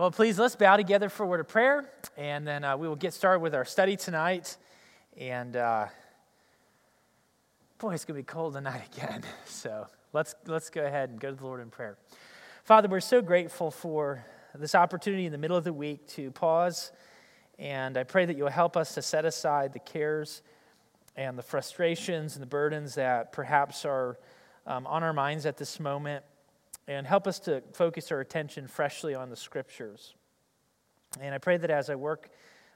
Well, please let's bow together for a word of prayer, and then uh, we will get started with our study tonight. And uh, boy, it's going to be cold tonight again. So let's, let's go ahead and go to the Lord in prayer. Father, we're so grateful for this opportunity in the middle of the week to pause, and I pray that you'll help us to set aside the cares and the frustrations and the burdens that perhaps are um, on our minds at this moment and help us to focus our attention freshly on the scriptures. And I pray that as I work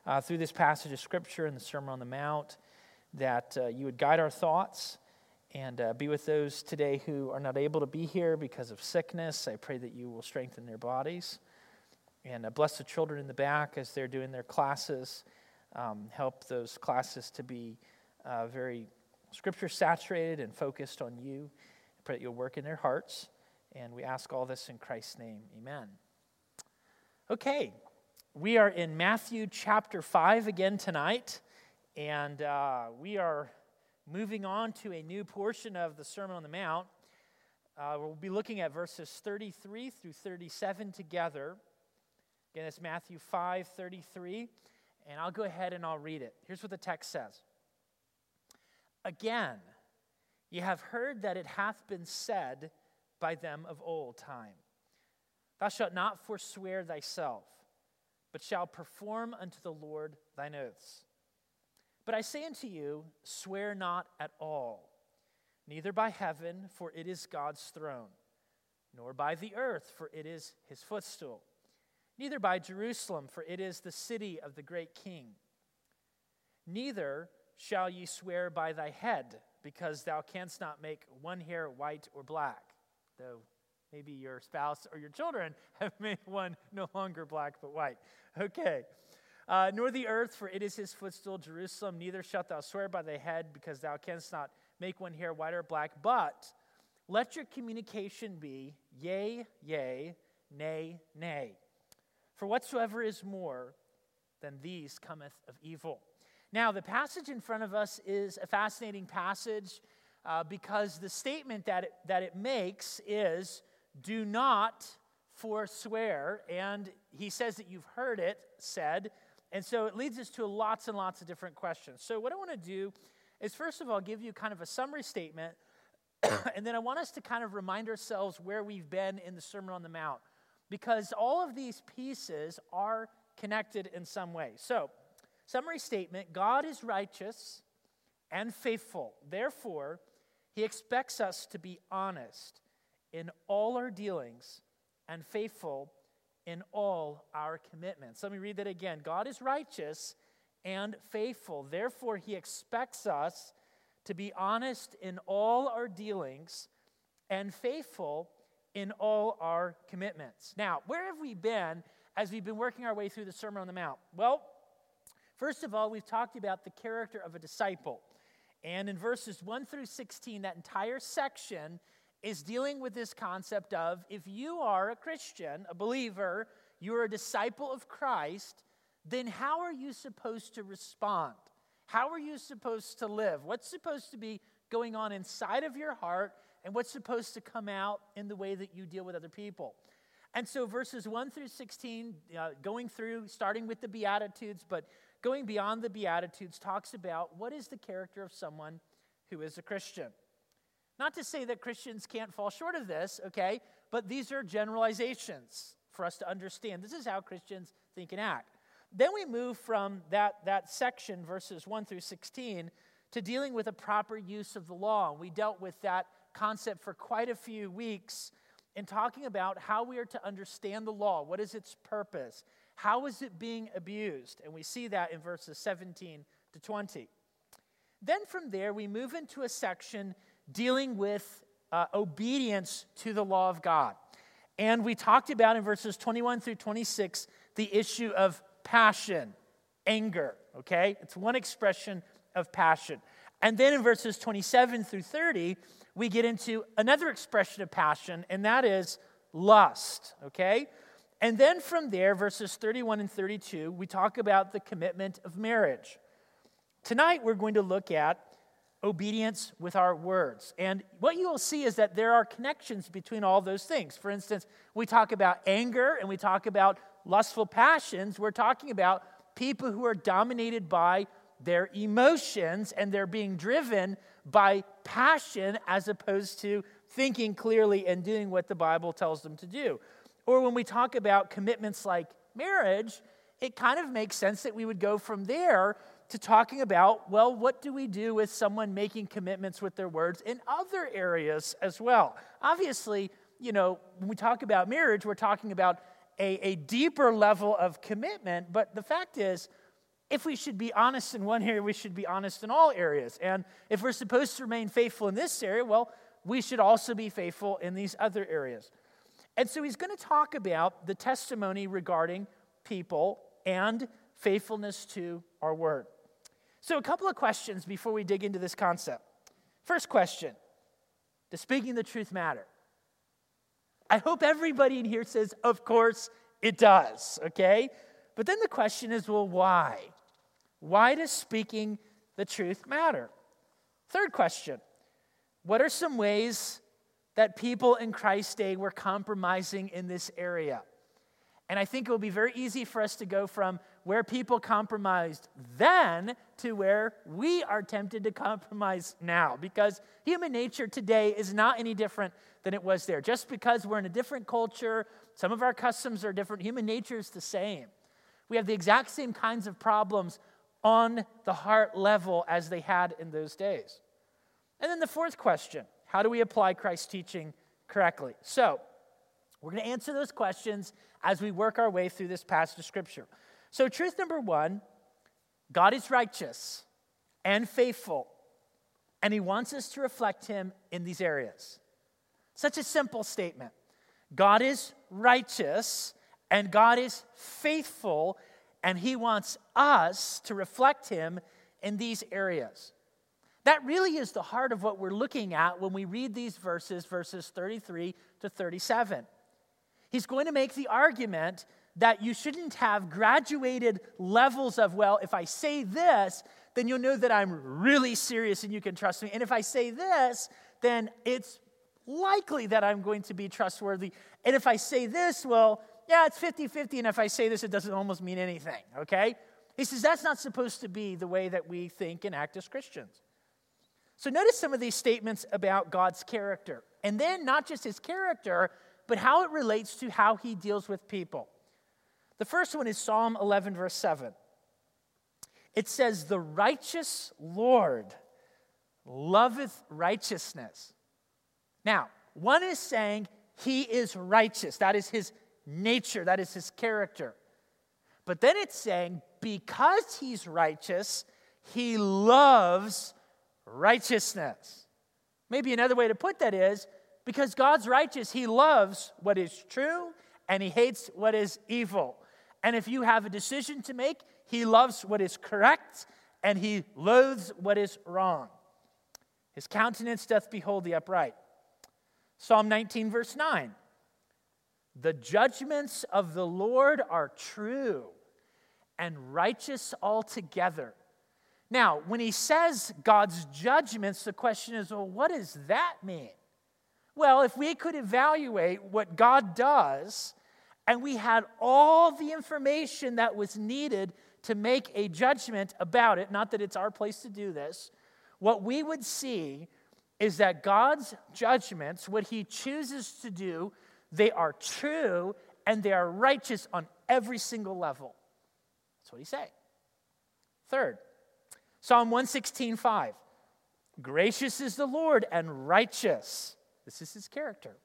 uh, through this passage of scripture and the Sermon on the Mount, that uh, you would guide our thoughts and uh, be with those today who are not able to be here because of sickness. I pray that you will strengthen their bodies. And uh, bless the children in the back as they're doing their classes. Um, help those classes to be uh, very scripture saturated and focused on you. I pray that you'll work in their hearts. And we ask all this in Christ's name. Amen. Okay, we are in Matthew chapter 5 again tonight, and uh, we are moving on to a new portion of the Sermon on the Mount. Uh, we'll be looking at verses 33 through 37 together. Again, it's Matthew 5 33, and I'll go ahead and I'll read it. Here's what the text says Again, you have heard that it hath been said, by them of old time. Thou shalt not forswear thyself, but shalt perform unto the Lord thine oaths. But I say unto you, swear not at all, neither by heaven, for it is God's throne, nor by the earth, for it is his footstool, neither by Jerusalem, for it is the city of the great king. Neither shall ye swear by thy head, because thou canst not make one hair white or black though maybe your spouse or your children have made one no longer black but white. Okay. Uh, nor the earth, for it is his footstool, Jerusalem. Neither shalt thou swear by thy head, because thou canst not make one hair white or black. But let your communication be yea, yea, nay, nay. For whatsoever is more than these cometh of evil. Now, the passage in front of us is a fascinating passage uh, because the statement that it, that it makes is do not forswear. And he says that you've heard it said. And so it leads us to lots and lots of different questions. So, what I want to do is, first of all, give you kind of a summary statement. and then I want us to kind of remind ourselves where we've been in the Sermon on the Mount. Because all of these pieces are connected in some way. So, summary statement God is righteous and faithful. Therefore, he expects us to be honest in all our dealings and faithful in all our commitments. Let me read that again. God is righteous and faithful. Therefore, He expects us to be honest in all our dealings and faithful in all our commitments. Now, where have we been as we've been working our way through the Sermon on the Mount? Well, first of all, we've talked about the character of a disciple. And in verses 1 through 16, that entire section is dealing with this concept of if you are a Christian, a believer, you're a disciple of Christ, then how are you supposed to respond? How are you supposed to live? What's supposed to be going on inside of your heart, and what's supposed to come out in the way that you deal with other people? And so, verses 1 through 16, uh, going through, starting with the Beatitudes, but going beyond the Beatitudes, talks about what is the character of someone who is a Christian. Not to say that Christians can't fall short of this, okay, but these are generalizations for us to understand. This is how Christians think and act. Then we move from that, that section, verses 1 through 16, to dealing with a proper use of the law. We dealt with that concept for quite a few weeks in talking about how we are to understand the law. What is its purpose? How is it being abused? And we see that in verses 17 to 20. Then from there, we move into a section dealing with uh, obedience to the law of God. And we talked about in verses 21 through 26 the issue of passion, anger, okay? It's one expression of passion. And then in verses 27 through 30, we get into another expression of passion, and that is lust, okay? And then from there, verses 31 and 32, we talk about the commitment of marriage. Tonight, we're going to look at obedience with our words. And what you will see is that there are connections between all those things. For instance, we talk about anger and we talk about lustful passions. We're talking about people who are dominated by their emotions and they're being driven by passion as opposed to thinking clearly and doing what the Bible tells them to do. Or when we talk about commitments like marriage, it kind of makes sense that we would go from there to talking about, well, what do we do with someone making commitments with their words in other areas as well? Obviously, you know, when we talk about marriage, we're talking about a, a deeper level of commitment, but the fact is, if we should be honest in one area, we should be honest in all areas. And if we're supposed to remain faithful in this area, well, we should also be faithful in these other areas. And so he's going to talk about the testimony regarding people and faithfulness to our word. So, a couple of questions before we dig into this concept. First question Does speaking the truth matter? I hope everybody in here says, Of course it does, okay? But then the question is, well, why? Why does speaking the truth matter? Third question What are some ways that people in Christ's day were compromising in this area? And I think it will be very easy for us to go from where people compromised then to where we are tempted to compromise now. Because human nature today is not any different than it was there. Just because we're in a different culture, some of our customs are different, human nature is the same. We have the exact same kinds of problems on the heart level as they had in those days. And then the fourth question how do we apply Christ's teaching correctly? So, we're going to answer those questions as we work our way through this passage of Scripture. So, truth number one God is righteous and faithful, and He wants us to reflect Him in these areas. Such a simple statement. God is righteous and God is faithful, and He wants us to reflect Him in these areas. That really is the heart of what we're looking at when we read these verses, verses 33 to 37. He's going to make the argument that you shouldn't have graduated levels of, well, if I say this, then you'll know that I'm really serious and you can trust me. And if I say this, then it's likely that I'm going to be trustworthy. And if I say this, well, yeah, it's 50 50. And if I say this, it doesn't almost mean anything, okay? He says that's not supposed to be the way that we think and act as Christians. So notice some of these statements about God's character. And then not just his character, but how it relates to how he deals with people. The first one is Psalm 11, verse 7. It says, The righteous Lord loveth righteousness. Now, one is saying he is righteous. That is his nature, that is his character. But then it's saying, because he's righteous, he loves righteousness. Maybe another way to put that is because God's righteous, He loves what is true and He hates what is evil. And if you have a decision to make, He loves what is correct and He loathes what is wrong. His countenance doth behold the upright. Psalm 19, verse 9. The judgments of the Lord are true and righteous altogether. Now, when he says God's judgments, the question is well, what does that mean? Well, if we could evaluate what God does and we had all the information that was needed to make a judgment about it, not that it's our place to do this, what we would see is that God's judgments, what he chooses to do, they are true and they are righteous on every single level. That's what he's saying. Third, Psalm 116, 5. Gracious is the Lord and righteous. This is his character.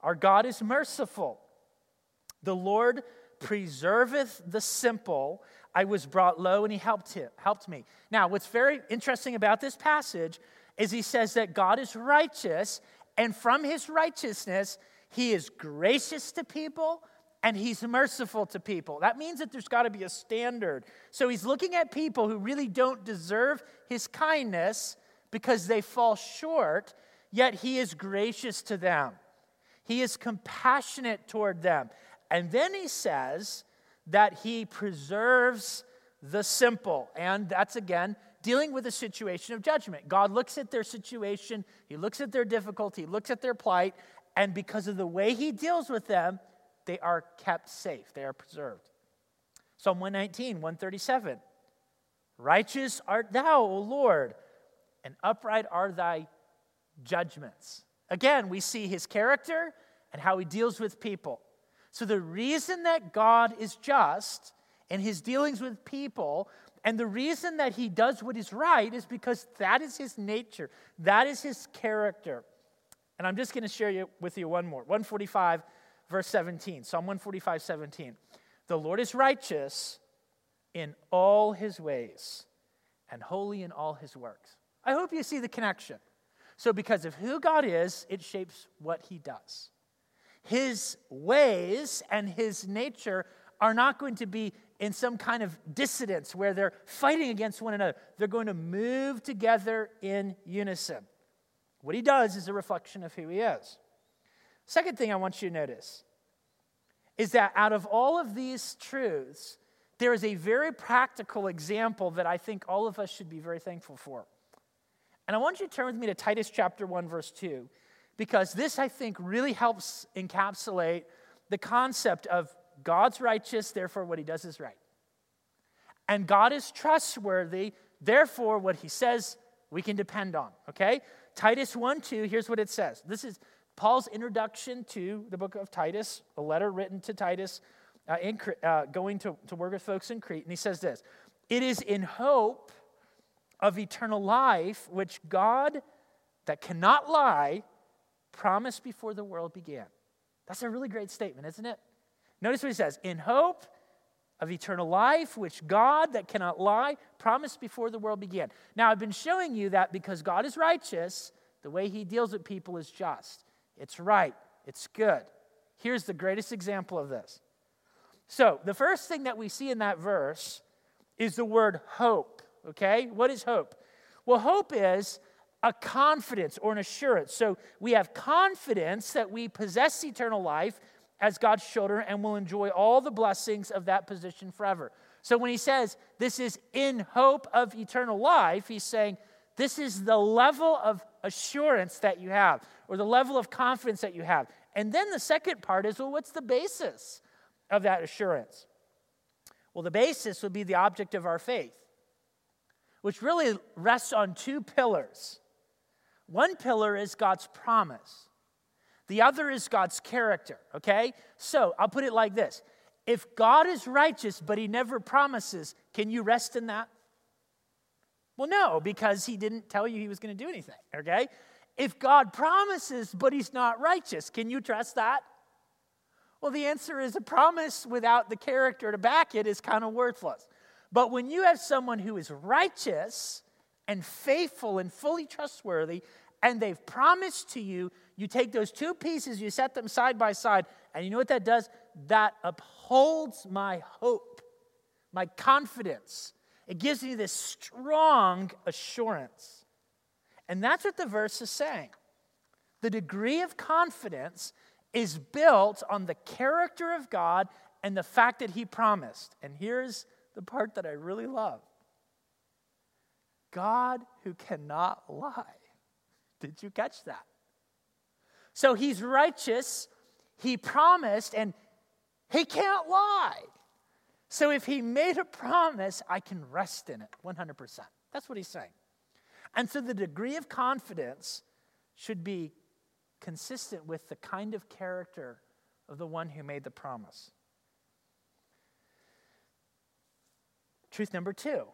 Our God is merciful. The Lord preserveth the simple. I was brought low and he helped him, helped me. Now, what's very interesting about this passage is he says that God is righteous, and from his righteousness, he is gracious to people and he's merciful to people. That means that there's got to be a standard. So he's looking at people who really don't deserve his kindness because they fall short, yet he is gracious to them. He is compassionate toward them. And then he says that he preserves the simple. And that's again dealing with a situation of judgment. God looks at their situation, He looks at their difficulty, He looks at their plight, and because of the way He deals with them, they are kept safe, they are preserved. Psalm 119, 137. Righteous art thou, O Lord, and upright are thy judgments. Again, we see his character and how he deals with people. So, the reason that God is just in his dealings with people, and the reason that he does what is right, is because that is his nature, that is his character. And I'm just going to share with you one more 145, verse 17. Psalm 145, 17. The Lord is righteous in all his ways and holy in all his works. I hope you see the connection. So, because of who God is, it shapes what he does. His ways and his nature are not going to be in some kind of dissidence where they're fighting against one another. They're going to move together in unison. What he does is a reflection of who he is. Second thing I want you to notice is that out of all of these truths, there is a very practical example that I think all of us should be very thankful for. And I want you to turn with me to Titus chapter 1, verse 2, because this, I think, really helps encapsulate the concept of God's righteous, therefore, what he does is right. And God is trustworthy, therefore, what he says we can depend on, okay? Titus 1 2, here's what it says. This is Paul's introduction to the book of Titus, a letter written to Titus, uh, in, uh, going to, to work with folks in Crete. And he says this It is in hope of eternal life, which God, that cannot lie, promised before the world began. That's a really great statement, isn't it? Notice what he says In hope of eternal life, which God, that cannot lie, promised before the world began. Now, I've been showing you that because God is righteous, the way he deals with people is just. It's right, it's good. Here's the greatest example of this. So, the first thing that we see in that verse is the word hope. Okay? What is hope? Well, hope is a confidence or an assurance. So we have confidence that we possess eternal life as God's children and will enjoy all the blessings of that position forever. So when he says this is in hope of eternal life, he's saying this is the level of assurance that you have or the level of confidence that you have. And then the second part is well, what's the basis of that assurance? Well, the basis would be the object of our faith which really rests on two pillars. One pillar is God's promise, the other is God's character, okay? So I'll put it like this If God is righteous, but he never promises, can you rest in that? Well, no, because he didn't tell you he was going to do anything, okay? If God promises, but he's not righteous, can you trust that? Well, the answer is a promise without the character to back it is kind of worthless. But when you have someone who is righteous and faithful and fully trustworthy, and they've promised to you, you take those two pieces, you set them side by side, and you know what that does? That upholds my hope, my confidence. It gives me this strong assurance. And that's what the verse is saying. The degree of confidence is built on the character of God and the fact that He promised. And here's the part that I really love God who cannot lie. Did you catch that? So he's righteous, he promised, and he can't lie. So if he made a promise, I can rest in it 100%. That's what he's saying. And so the degree of confidence should be consistent with the kind of character of the one who made the promise. Truth number two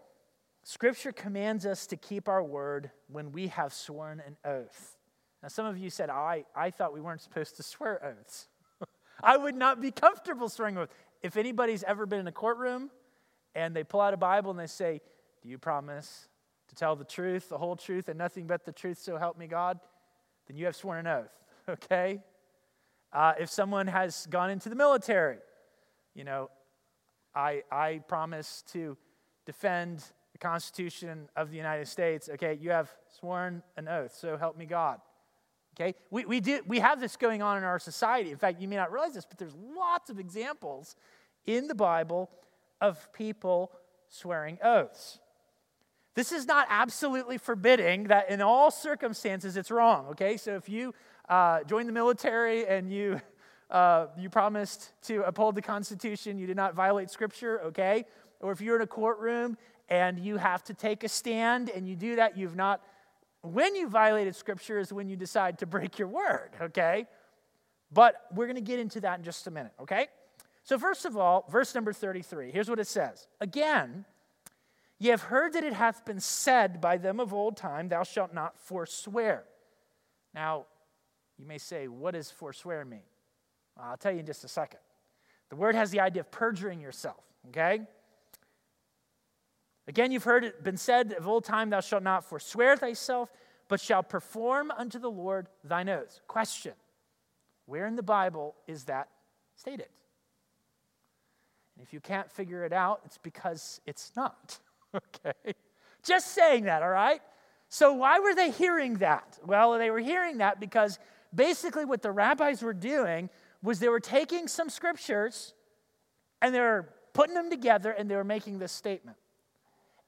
Scripture commands us to keep our word when we have sworn an oath. Now, some of you said, I, I thought we weren't supposed to swear oaths. I would not be comfortable swearing oaths. If anybody's ever been in a courtroom and they pull out a Bible and they say, Do you promise to tell the truth, the whole truth, and nothing but the truth, so help me God? Then you have sworn an oath, okay? Uh, if someone has gone into the military, you know, I, I promise to defend the Constitution of the United States. Okay, you have sworn an oath, so help me God. Okay, we, we, do, we have this going on in our society. In fact, you may not realize this, but there's lots of examples in the Bible of people swearing oaths. This is not absolutely forbidding that in all circumstances it's wrong, okay? So if you uh, join the military and you, uh, you promised to uphold the Constitution, you did not violate Scripture, okay? Or if you're in a courtroom and you have to take a stand and you do that, you've not, when you violated Scripture is when you decide to break your word, okay? But we're going to get into that in just a minute, okay? So, first of all, verse number 33, here's what it says. Again, Ye have heard that it hath been said by them of old time, Thou shalt not forswear. Now, you may say, What does forswear mean? I'll tell you in just a second. The word has the idea of perjuring yourself, okay? Again, you've heard it been said of old time, Thou shalt not forswear thyself, but shalt perform unto the Lord thine oaths. Question Where in the Bible is that stated? And if you can't figure it out, it's because it's not. okay? Just saying that, all right? So, why were they hearing that? Well, they were hearing that because basically what the rabbis were doing was they were taking some scriptures and they were putting them together and they were making this statement.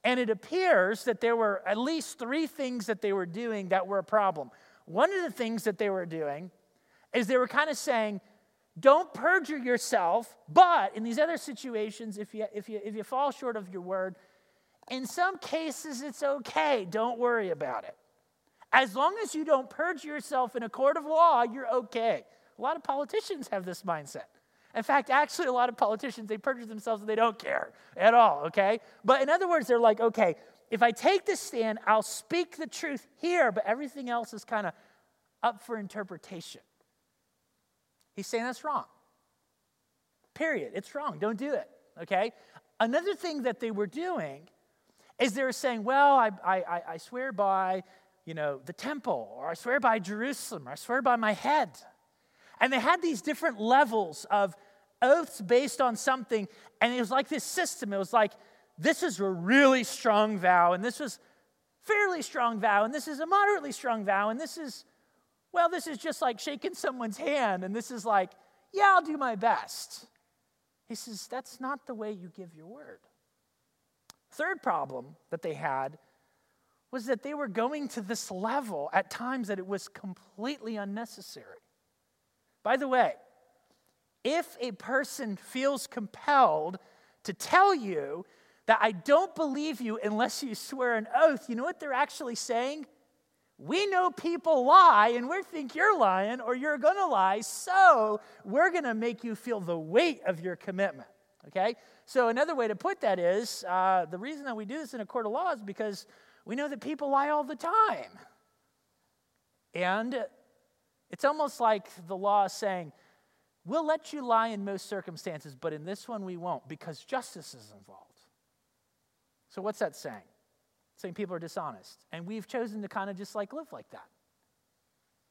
And it appears that there were at least three things that they were doing that were a problem. One of the things that they were doing is they were kind of saying, don't perjure yourself, but in these other situations, if you, if you, if you fall short of your word, in some cases, it's okay. Don't worry about it. As long as you don't perjure yourself in a court of law, you're okay. A lot of politicians have this mindset. In fact, actually, a lot of politicians, they perjure themselves and they don't care at all, okay? But in other words, they're like, okay, if I take this stand, I'll speak the truth here, but everything else is kind of up for interpretation. He's saying that's wrong. Period. It's wrong. Don't do it, okay? Another thing that they were doing is they were saying, well, I, I, I swear by, you know, the temple, or I swear by Jerusalem, or I swear by my head. And they had these different levels of oaths based on something, and it was like this system. It was like, this is a really strong vow, and this was fairly strong vow, and this is a moderately strong vow, and this is, well, this is just like shaking someone's hand, and this is like, yeah, I'll do my best. He says, that's not the way you give your word. Third problem that they had was that they were going to this level at times that it was completely unnecessary. By the way, if a person feels compelled to tell you that I don't believe you unless you swear an oath, you know what they're actually saying? We know people lie and we think you're lying or you're going to lie, so we're going to make you feel the weight of your commitment. Okay? So, another way to put that is uh, the reason that we do this in a court of law is because we know that people lie all the time. And it's almost like the law is saying, we'll let you lie in most circumstances, but in this one we won't because justice is involved. So, what's that saying? saying people are dishonest. And we've chosen to kind of just like live like that.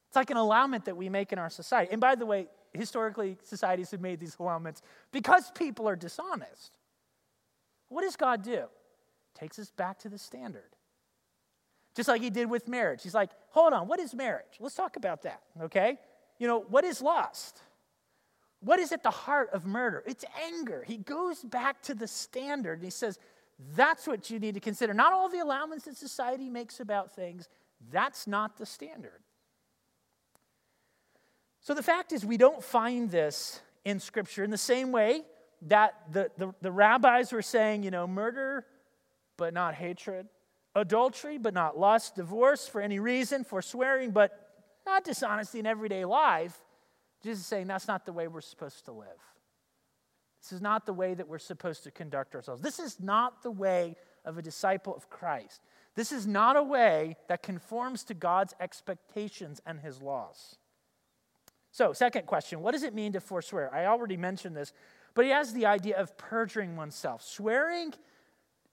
It's like an allowance that we make in our society. And by the way, historically, societies have made these allowances because people are dishonest. What does God do? Takes us back to the standard. Just like he did with marriage. He's like, hold on, what is marriage? Let's talk about that, okay? You know, what is lust? What is at the heart of murder? It's anger. He goes back to the standard and he says, that's what you need to consider. Not all the allowances that society makes about things, that's not the standard. So the fact is, we don't find this in Scripture in the same way that the, the, the, rabbis were saying, you know, murder, but not hatred, adultery, but not lust, divorce for any reason, forswearing, but not dishonesty in everyday life. Jesus is saying that's not the way we're supposed to live. This is not the way that we're supposed to conduct ourselves. This is not the way of a disciple of Christ. This is not a way that conforms to God's expectations and his laws. So, second question what does it mean to forswear? I already mentioned this, but he has the idea of perjuring oneself, swearing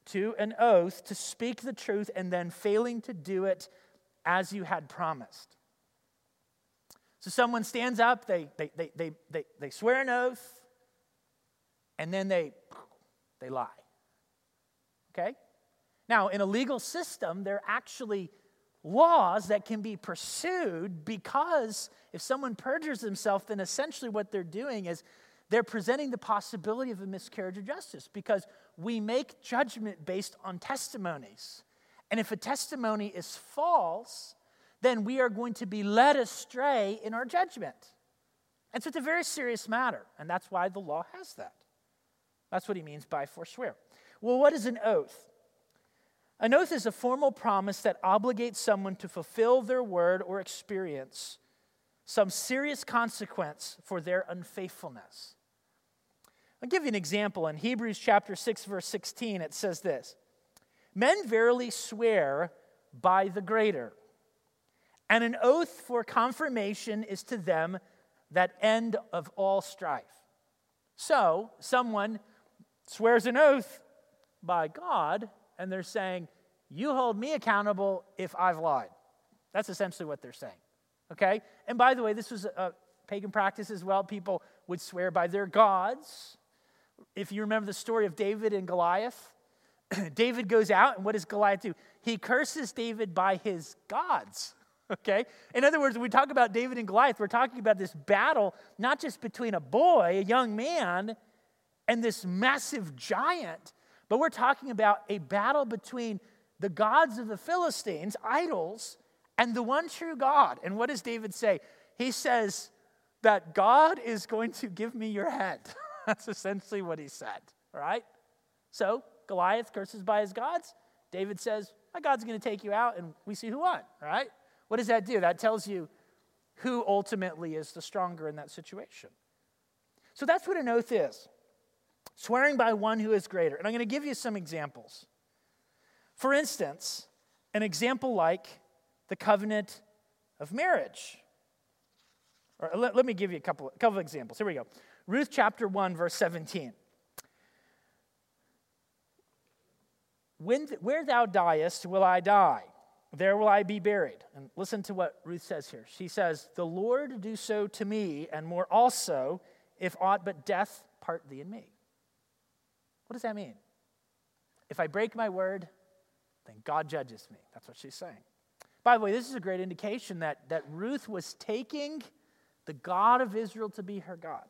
to an oath to speak the truth and then failing to do it as you had promised. So, someone stands up, they, they, they, they, they, swear an oath, and then they, they lie. Okay? Now, in a legal system, there are actually laws that can be pursued because if someone perjures themselves, then essentially what they're doing is they're presenting the possibility of a miscarriage of justice because we make judgment based on testimonies. And if a testimony is false, then we are going to be led astray in our judgment. And so it's a very serious matter, and that's why the law has that. That's what he means by forswear. Well, what is an oath? An oath is a formal promise that obligates someone to fulfill their word or experience some serious consequence for their unfaithfulness. I'll give you an example. In Hebrews chapter 6, verse 16, it says this Men verily swear by the greater, and an oath for confirmation is to them that end of all strife. So, someone swears an oath by God, and they're saying, You hold me accountable if I've lied. That's essentially what they're saying. Okay? And by the way, this was a pagan practice as well. People would swear by their gods. If you remember the story of David and Goliath, David goes out, and what does Goliath do? He curses David by his gods. Okay? In other words, when we talk about David and Goliath, we're talking about this battle not just between a boy, a young man, and this massive giant, but we're talking about a battle between the gods of the Philistines, idols, and the one true God. And what does David say? He says that God is going to give me your head. That's essentially what he said, right? So Goliath curses by his gods. David says, My God's going to take you out, and we see who won, right? What does that do? That tells you who ultimately is the stronger in that situation. So that's what an oath is swearing by one who is greater. And I'm going to give you some examples. For instance, an example like the covenant of marriage. Or let, let me give you a couple, a couple of examples. Here we go. Ruth chapter 1, verse 17. When, where thou diest, will I die. There will I be buried. And listen to what Ruth says here. She says, The Lord do so to me, and more also, if aught but death part thee and me. What does that mean? If I break my word, then God judges me. That's what she's saying. By the way, this is a great indication that, that Ruth was taking the God of Israel to be her God.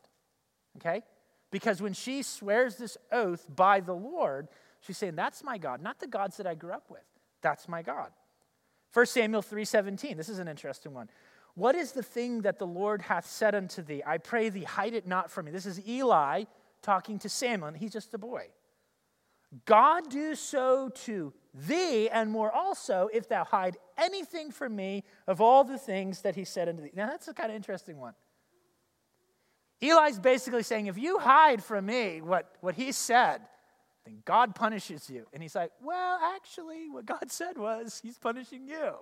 Okay? Because when she swears this oath by the Lord, she's saying, That's my God, not the gods that I grew up with. That's my God. 1 Samuel 3:17. This is an interesting one. What is the thing that the Lord hath said unto thee? I pray thee, hide it not from me. This is Eli talking to Samuel, and he's just a boy. God do so to thee, and more also, if thou hide anything from me of all the things that he said unto thee. Now, that's a kind of interesting one. Eli's basically saying, if you hide from me what, what he said, then God punishes you. And he's like, well, actually, what God said was, he's punishing you.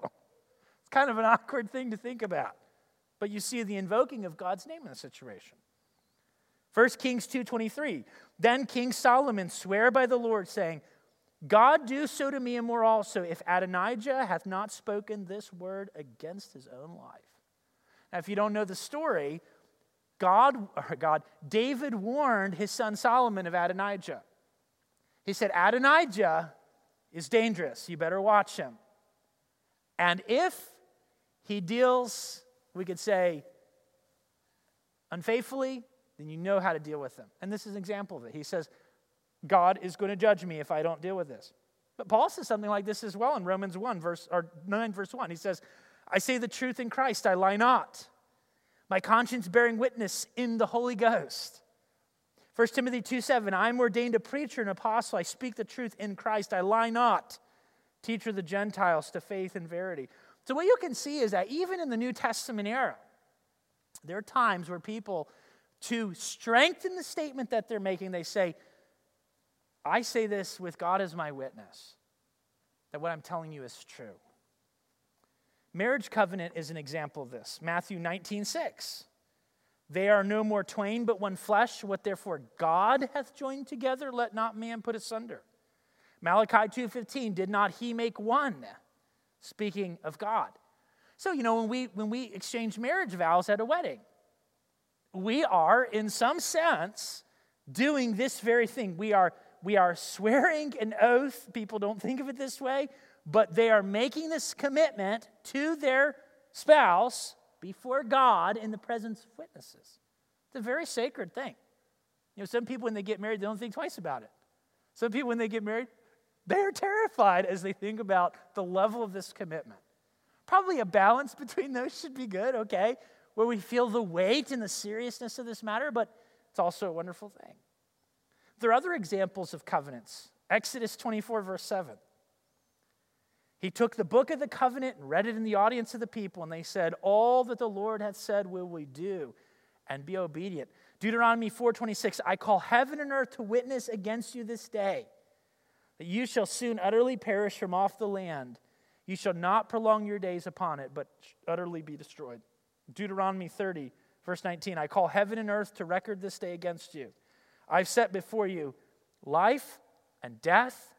It's kind of an awkward thing to think about. But you see the invoking of God's name in the situation. 1 Kings 2:23. Then King Solomon sware by the Lord, saying, God do so to me and more also, if Adonijah hath not spoken this word against his own life. Now, if you don't know the story, God, God, David warned his son Solomon of Adonijah. He said, Adonijah is dangerous. You better watch him. And if he deals, we could say, unfaithfully, then you know how to deal with them. And this is an example of it. He says, God is going to judge me if I don't deal with this. But Paul says something like this as well in Romans 1, verse or 9, verse 1. He says, I say the truth in Christ, I lie not. My conscience bearing witness in the Holy Ghost. 1 Timothy 2 7, I am ordained a preacher and apostle. I speak the truth in Christ. I lie not. Teacher the Gentiles to faith and verity. So, what you can see is that even in the New Testament era, there are times where people to strengthen the statement that they're making, they say, I say this with God as my witness, that what I'm telling you is true. Marriage covenant is an example of this. Matthew 19, 6. They are no more twain, but one flesh. What therefore God hath joined together, let not man put asunder. Malachi 2:15, did not he make one? Speaking of God. So, you know, when we when we exchange marriage vows at a wedding, we are, in some sense, doing this very thing. We are, we are swearing an oath. People don't think of it this way, but they are making this commitment to their spouse before God in the presence of witnesses. It's a very sacred thing. You know, some people, when they get married, they don't think twice about it. Some people, when they get married, They're terrified as they think about the level of this commitment. Probably a balance between those should be good, okay? Where we feel the weight and the seriousness of this matter, but it's also a wonderful thing. There are other examples of covenants. Exodus 24, verse 7. He took the book of the covenant and read it in the audience of the people, and they said, All that the Lord hath said will we do, and be obedient. Deuteronomy 4:26, I call heaven and earth to witness against you this day, that you shall soon utterly perish from off the land. You shall not prolong your days upon it, but utterly be destroyed. Deuteronomy 30, verse 19, I call heaven and earth to record this day against you. I've set before you life and death,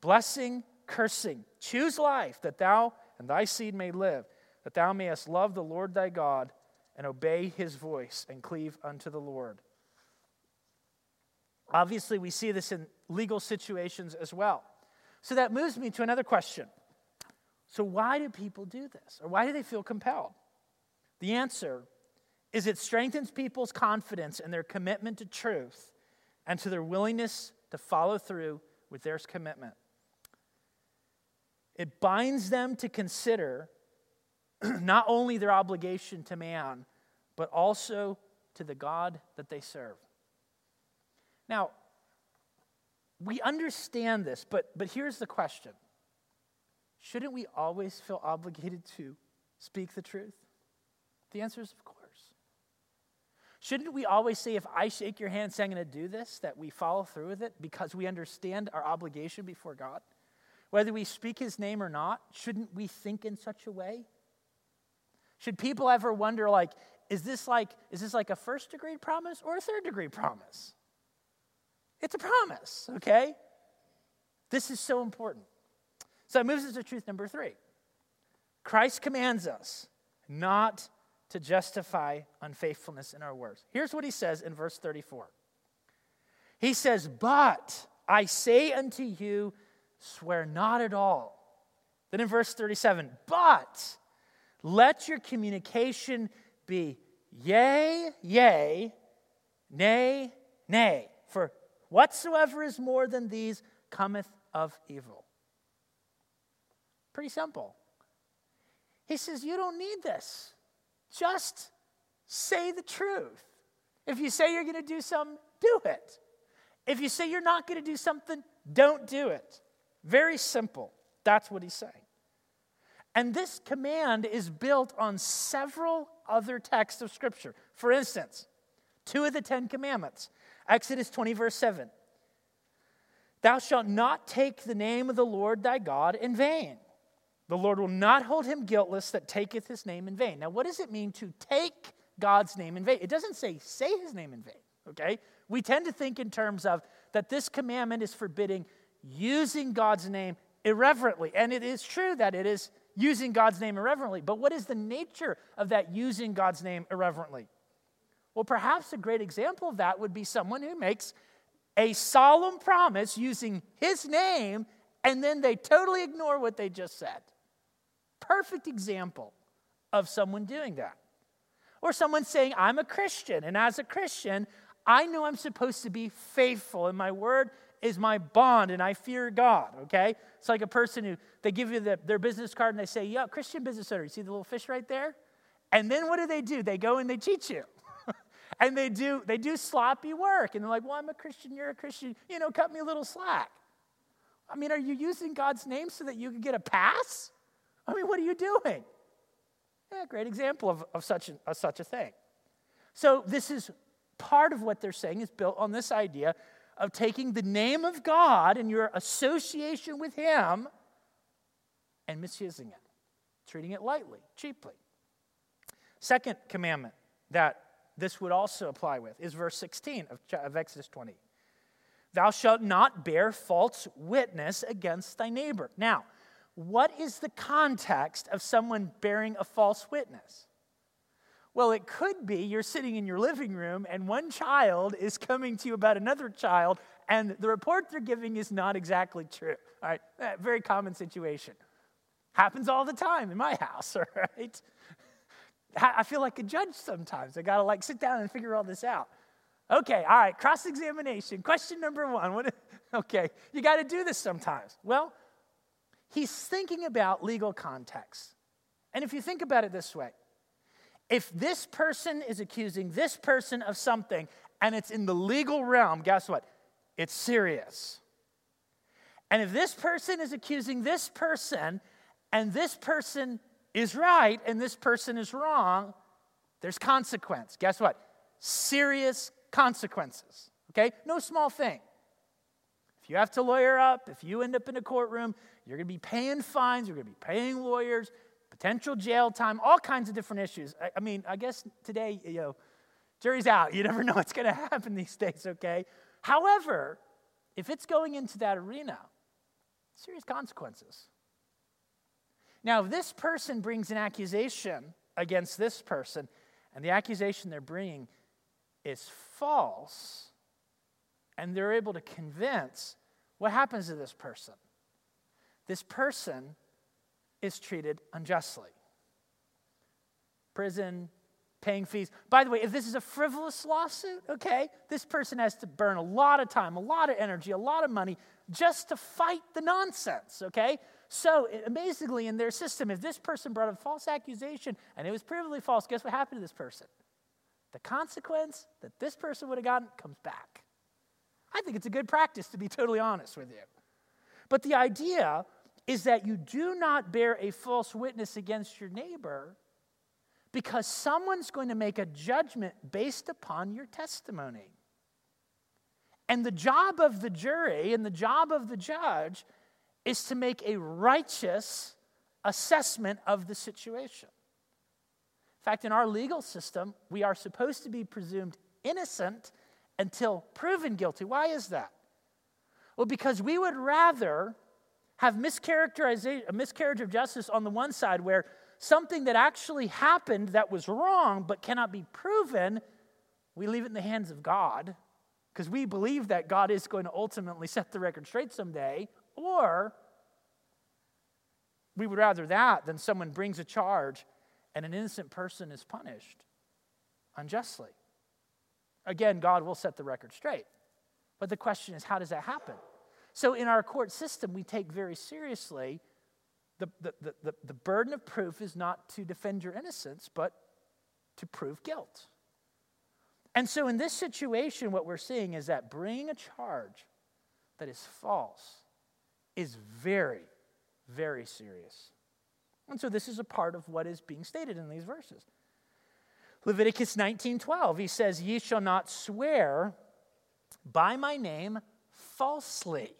blessing cursing. Choose life, that thou and thy seed may live, that thou mayest love the Lord thy God and obey his voice and cleave unto the Lord. Obviously, we see this in legal situations as well. So that moves me to another question. So, why do people do this? Or why do they feel compelled? The answer is it strengthens people's confidence and their commitment to truth and to their willingness to follow through with their commitment. It binds them to consider not only their obligation to man, but also to the God that they serve. Now, we understand this, but, but here's the question Shouldn't we always feel obligated to speak the truth? The answer is, of course. Shouldn't we always say, if I shake your hand saying I'm going to do this, that we follow through with it because we understand our obligation before God? Whether we speak his name or not, shouldn't we think in such a way? Should people ever wonder, like, is this like, is this like a first degree promise or a third degree promise? It's a promise, okay? This is so important. So it moves us to truth number three. Christ commands us not to justify unfaithfulness in our words. Here's what he says in verse 34. He says, But I say unto you, swear not at all. Then in verse 37, but let your communication be yea, yea, nay, nay. For whatsoever is more than these cometh of evil. Pretty simple. He says, You don't need this. Just say the truth. If you say you're going to do something, do it. If you say you're not going to do something, don't do it. Very simple. That's what he's saying. And this command is built on several other texts of Scripture. For instance, two of the Ten Commandments Exodus 20, verse 7. Thou shalt not take the name of the Lord thy God in vain. The Lord will not hold him guiltless that taketh his name in vain. Now, what does it mean to take God's name in vain? It doesn't say say his name in vain, okay? We tend to think in terms of that this commandment is forbidding using God's name irreverently. And it is true that it is using God's name irreverently. But what is the nature of that using God's name irreverently? Well, perhaps a great example of that would be someone who makes a solemn promise using his name and then they totally ignore what they just said. Perfect example of someone doing that. Or someone saying, I'm a Christian, and as a Christian, I know I'm supposed to be faithful and my word is my bond and I fear God, okay? It's like a person who, they give you the, their business card and they say, yeah, Christian business owner, you see the little fish right there? And then what do they do? They go and they cheat you. and they do, they do sloppy work. And they're like, well, I'm a Christian, you're a Christian, you know, cut me a little slack. I mean, are you using God's name so that you can get a pass? I mean, what are you doing? Yeah, great example of, of, such, a, of such a thing. So, this is part of what they're saying is built on this idea of taking the name of God and your association with Him and misusing it, treating it lightly, cheaply. Second commandment that this would also apply with is verse 16 of, Exodus 20. Thou shalt not bear false witness against thy neighbor. Now, what is the context of someone bearing a false witness? Well, it could be you're sitting in your living room and one child is coming to you about another child, and the report they're giving is not exactly true. All right, eh, very common situation. Happens all the time in my house, all right? I feel like a judge sometimes. I gotta like sit down and figure all this out. Okay, all right, cross examination. Question number one. What, okay, you got to do this sometimes. Well, he's thinking about legal context. And if you think about it this way, if this person is accusing this person of something and it's in the legal realm, guess what? It's serious. And if this person is accusing this person and this person is right and this person is wrong, there's consequence. Guess what? Serious consequences. Okay? No small thing. If you have to lawyer up, if you end up in a courtroom, you're going to be paying fines, you're going to be paying lawyers, potential jail time, all kinds of different issues. I, I mean, I guess today, you know, jury's out. You never know what's going to happen these days, okay? However, if it's going into that arena, serious consequences. Now, if this person brings an accusation against this person, and the accusation they're bringing is false, and they're able to convince, what happens to this person? This person is treated unjustly. Prison, paying fees. By the way, if this is a frivolous lawsuit, okay, this person has to burn a lot of time, a lot of energy, a lot of money just to fight the nonsense, okay? So, basically, in their system, if this person brought a false accusation and it was provably false, guess what happened to this person? The consequence that this person would have gotten comes back. I think it's a good practice, to be totally honest with you. But the idea is that you do not bear a false witness against your neighbor because someone's going to make a judgment based upon your testimony. And the job of the jury and the job of the judge is to make a righteous assessment of the situation. In fact, in our legal system, we are supposed to be presumed innocent until proven guilty. Why is that? Well, because we would rather have mischaracterization, a miscarriage of justice on the one side where something that actually happened that was wrong but cannot be proven, we leave it in the hands of God because we believe that God is going to ultimately set the record straight someday, or we would rather that than someone brings a charge and an innocent person is punished unjustly. Again, God will set the record straight. But the question is, how does that happen? So, in our court system, we take very seriously the, the, the, the, burden of proof is not to defend your innocence, but to prove guilt. And so, in this situation, what we're seeing is that bringing a charge that is false is very, very serious. And so, this is a part of what is being stated in these verses. Leviticus 19:12, he says, "Ye shall not swear by my name falsely."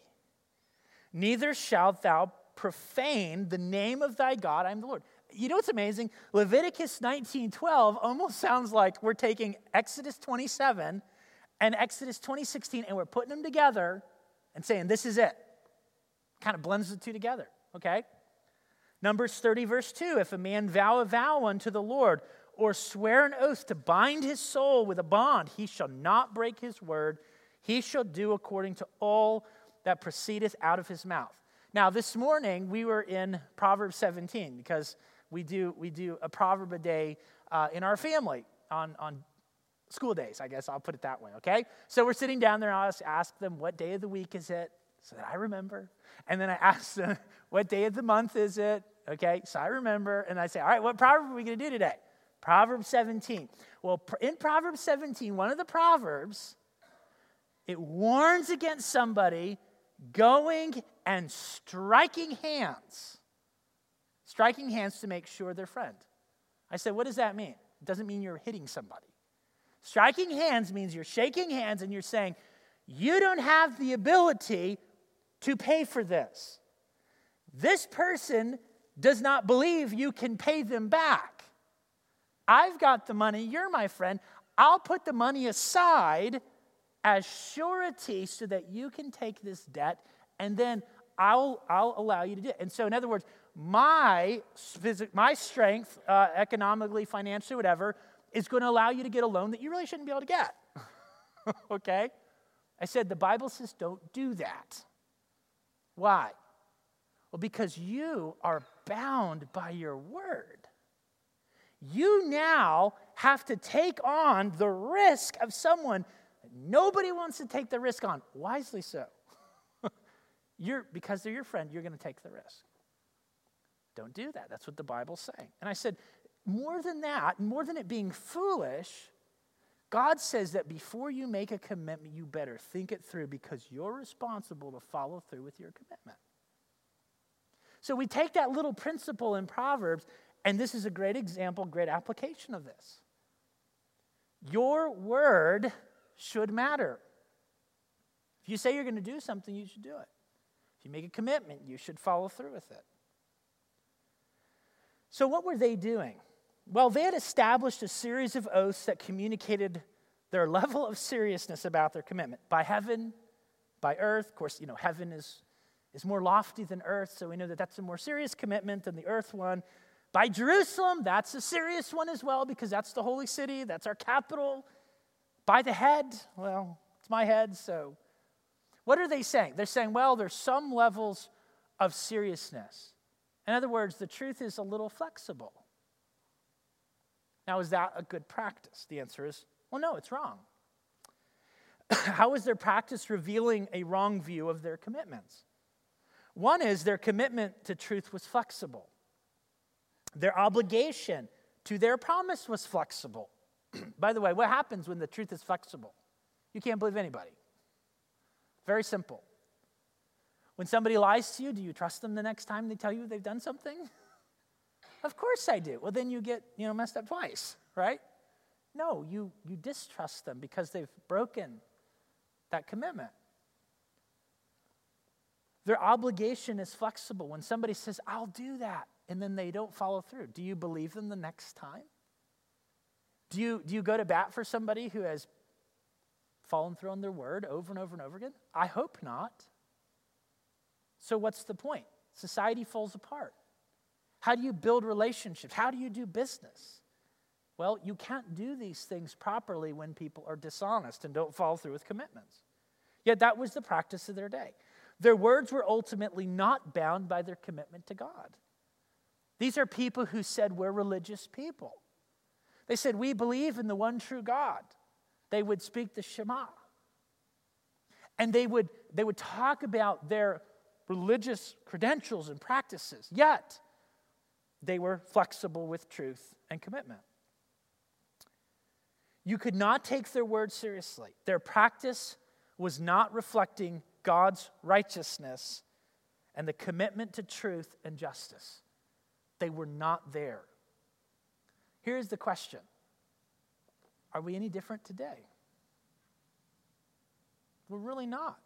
Neither shalt thou profane the name of thy God. I am the Lord. You know what's amazing? Leviticus 19:12 almost sounds like we're taking Exodus 27 and Exodus 2016 and we're putting them together and saying this is it. Kind of blends the two together, okay? Numbers 30 verse 2, if a man vow a vow unto the Lord or swear an oath to bind his soul with a bond, he shall not break his word. He shall do according to all that proceedeth out of his mouth. Now, this morning we were in Proverbs 17 because we do, we do a proverb a day uh, in our family on, on school days, I guess I'll put it that way, okay? So we're sitting down there and I ask them, what day of the week is it? So that I remember. And then I ask them, what day of the month is it? Okay, so I remember. And I say, all right, what proverb are we going to do today? Proverbs 17. Well, in Proverbs 17, one of the proverbs, it warns against somebody going and striking hands. Striking hands to make sure they're friend. I said, what does that mean? It doesn't mean you're hitting somebody. Striking hands means you're shaking hands and you're saying, you don't have the ability to pay for this. This person does not believe you can pay them back. I've got the money, you're my friend. I'll put the money aside as surety so that you can take this debt and then I'll, I'll allow you to do it. And so, in other words, my, my strength, uh, economically, financially, whatever, is going to allow you to get a loan that you really shouldn't be able to get. okay? I said the Bible says don't do that. Why? Well, because you are bound by your word. You now have to take on the risk of someone nobody wants to take the risk on. Wisely so. you're, because they're your friend, you're going to take the risk. Don't do that. That's what the Bible's saying. And I said, more than that, more than it being foolish, God says that before you make a commitment, you better think it through because you're responsible to follow through with your commitment. So we take that little principle in Proverbs, and this is a great example, great application of this. Your word should matter. If you say you're going to do something, you should do it. If you make a commitment, you should follow through with it. So, what were they doing? Well, they had established a series of oaths that communicated their level of seriousness about their commitment by heaven, by earth. Of course, you know, heaven is, is more lofty than earth, so we know that that's a more serious commitment than the earth one. By Jerusalem, that's a serious one as well because that's the holy city, that's our capital. By the head, well, it's my head, so. What are they saying? They're saying, well, there's some levels of seriousness. In other words, the truth is a little flexible. Now, is that a good practice? The answer is well, no, it's wrong. How is their practice revealing a wrong view of their commitments? One is their commitment to truth was flexible, their obligation to their promise was flexible. By the way, what happens when the truth is flexible? You can't believe anybody. Very simple. When somebody lies to you, do you trust them the next time they tell you they've done something? Of course I do. Well, then you get, you know, messed up twice, right? No, you, you distrust them because they've broken that commitment. Their obligation is flexible. When somebody says, I'll do that, and then they don't follow through, do you believe them the next time? Do you, do you go to bat for somebody who has fallen through on their word over and over and over again? I hope not. So, what's the point? Society falls apart. How do you build relationships? How do you do business? Well, you can't do these things properly when people are dishonest and don't follow through with commitments. Yet that was the practice of their day. Their words were ultimately not bound by their commitment to God. These are people who said, We're religious people. They said, We believe in the one true God. They would speak the Shema. And they would, they would talk about their religious credentials and practices. Yet, they were flexible with truth and commitment. You could not take their word seriously. Their practice was not reflecting God's righteousness and the commitment to truth and justice. They were not there. Here's the question Are we any different today? We're really not.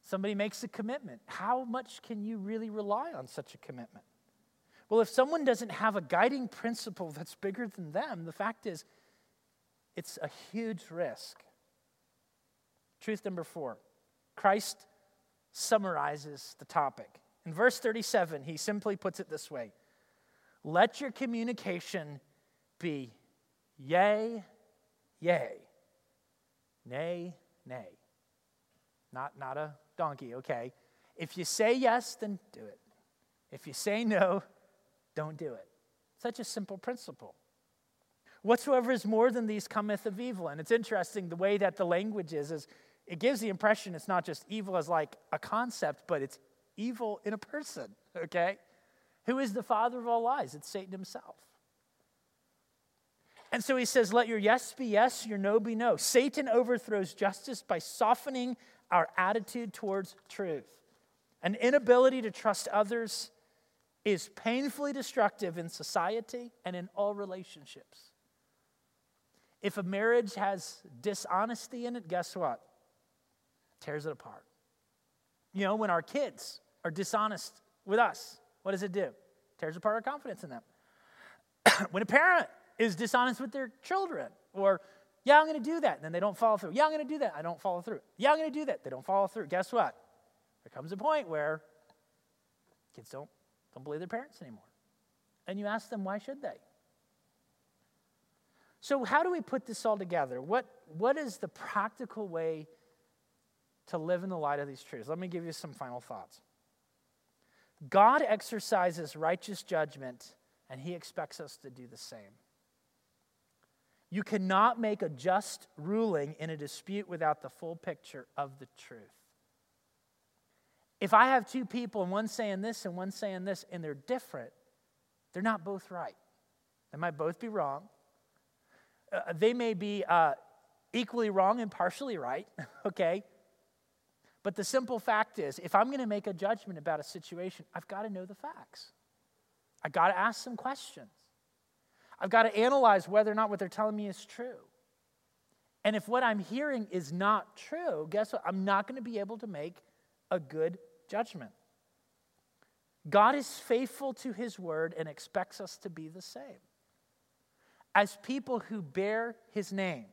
Somebody makes a commitment. How much can you really rely on such a commitment? Well, if someone doesn't have a guiding principle that's bigger than them, the fact is, it's a huge risk. Truth number four Christ summarizes the topic. In verse 37, he simply puts it this way Let your communication be yea, yea, nay, nay. Not, not a donkey, okay? If you say yes, then do it. If you say no, don't do it. Such a simple principle. Whatsoever is more than these cometh of evil. And it's interesting the way that the language is, is it gives the impression it's not just evil as like a concept, but it's evil in a person, okay? Who is the father of all lies? It's Satan himself. And so he says, Let your yes be yes, your no be no. Satan overthrows justice by softening our attitude towards truth. An inability to trust others is painfully destructive in society and in all relationships. If a marriage has dishonesty in it, guess what? Tears it apart. You know, when our kids are dishonest with us, what does it do? Tears apart our confidence in them. when a parent is dishonest with their children, or, yeah, I'm going to do that, and then they don't follow through. Yeah, I'm going to do that, I don't follow through. Yeah, I'm going to do that, they don't follow through. Guess what? There comes a point where kids don't don't believe their parents anymore. And you ask them, why should they? So, how do we put this all together? What, what is the practical way to live in the light of these truths? Let me give you some final thoughts. God exercises righteous judgment, and He expects us to do the same. You cannot make a just ruling in a dispute without the full picture of the truth. If I have two people and one saying this and one saying this and they're different, they're not both right. They might both be wrong. Uh, they may be uh, equally wrong and partially right, okay? But the simple fact is, if I'm going to make a judgment about a situation, I've got to know the facts. I've got to ask some questions. I've got to analyze whether or not what they're telling me is true. And if what I'm hearing is not true, guess what? I'm not going to be able to make a good judgment. God is faithful to his word and expects us to be the same. As people who bear his name,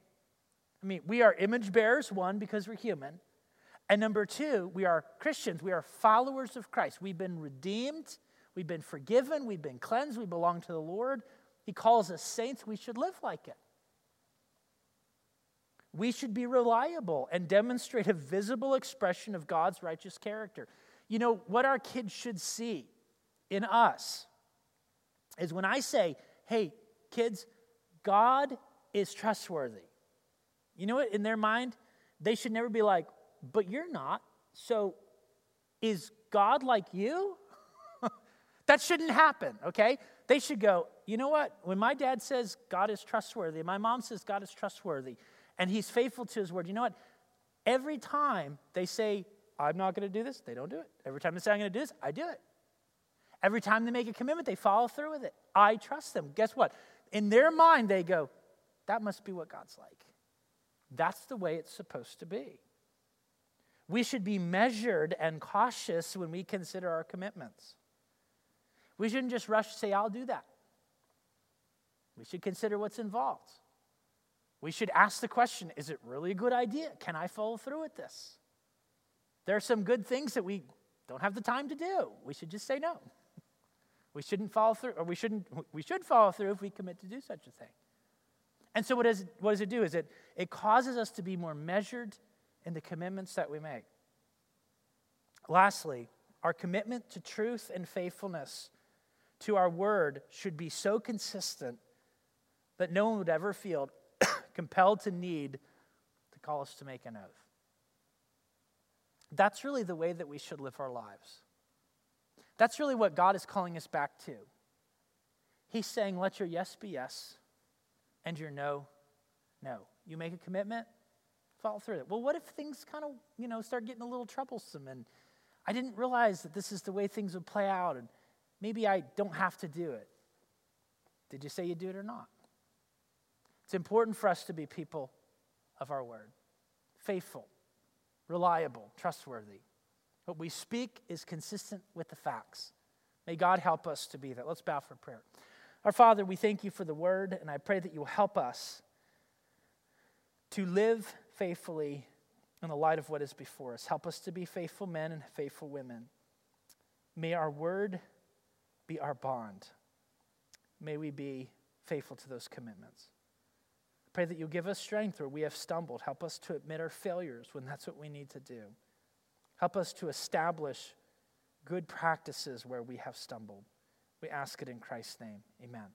I mean, we are image bearers, one, because we're human. And number two, we are Christians. We are followers of Christ. We've been redeemed, we've been forgiven, we've been cleansed, we belong to the Lord. He calls us saints. We should live like it. We should be reliable and demonstrate a visible expression of God's righteous character. You know, what our kids should see in us is when I say, hey, kids, God is trustworthy. You know what? In their mind, they should never be like, but you're not. So is God like you? that shouldn't happen, okay? They should go, you know what? When my dad says God is trustworthy, my mom says God is trustworthy, and he's faithful to his word, you know what? Every time they say, I'm not going to do this, they don't do it. Every time they say, I'm going to do this, I do it. Every time they make a commitment, they follow through with it. I trust them. Guess what? In their mind, they go, that must be what God's like. That's the way it's supposed to be. We should be measured and cautious when we consider our commitments. We shouldn't just rush to say, I'll do that. We should consider what's involved. We should ask the question is it really a good idea? Can I follow through with this? There are some good things that we don't have the time to do. We should just say no. We shouldn't follow through, or we shouldn't, we should follow through if we commit to do such a thing. And so, what does, what does it do? Is it, it causes us to be more measured in the commitments that we make. Lastly, our commitment to truth and faithfulness to our word should be so consistent that no one would ever feel compelled to need to call us to make an oath. That's really the way that we should live our lives. That's really what God is calling us back to. He's saying, let your yes be yes and your no, no. You make a commitment, follow through it. Well, what if things kind of, you know, start getting a little troublesome and I didn't realize that this is the way things would play out and maybe I don't have to do it. Did you say you do it or not? It's important for us to be people of our word, faithful, reliable, trustworthy. What we speak is consistent with the facts. May God help us to be that. Let's bow for prayer. Our Father, we thank you for the word, and I pray that you will help us to live faithfully in the light of what is before us. Help us to be faithful men and faithful women. May our word be our bond. May we be faithful to those commitments. Pray that you'll give us strength where we have stumbled. Help us to admit our failures when that's what we need to do. Help us to establish good practices where we have stumbled. We ask it in Christ's name. Amen.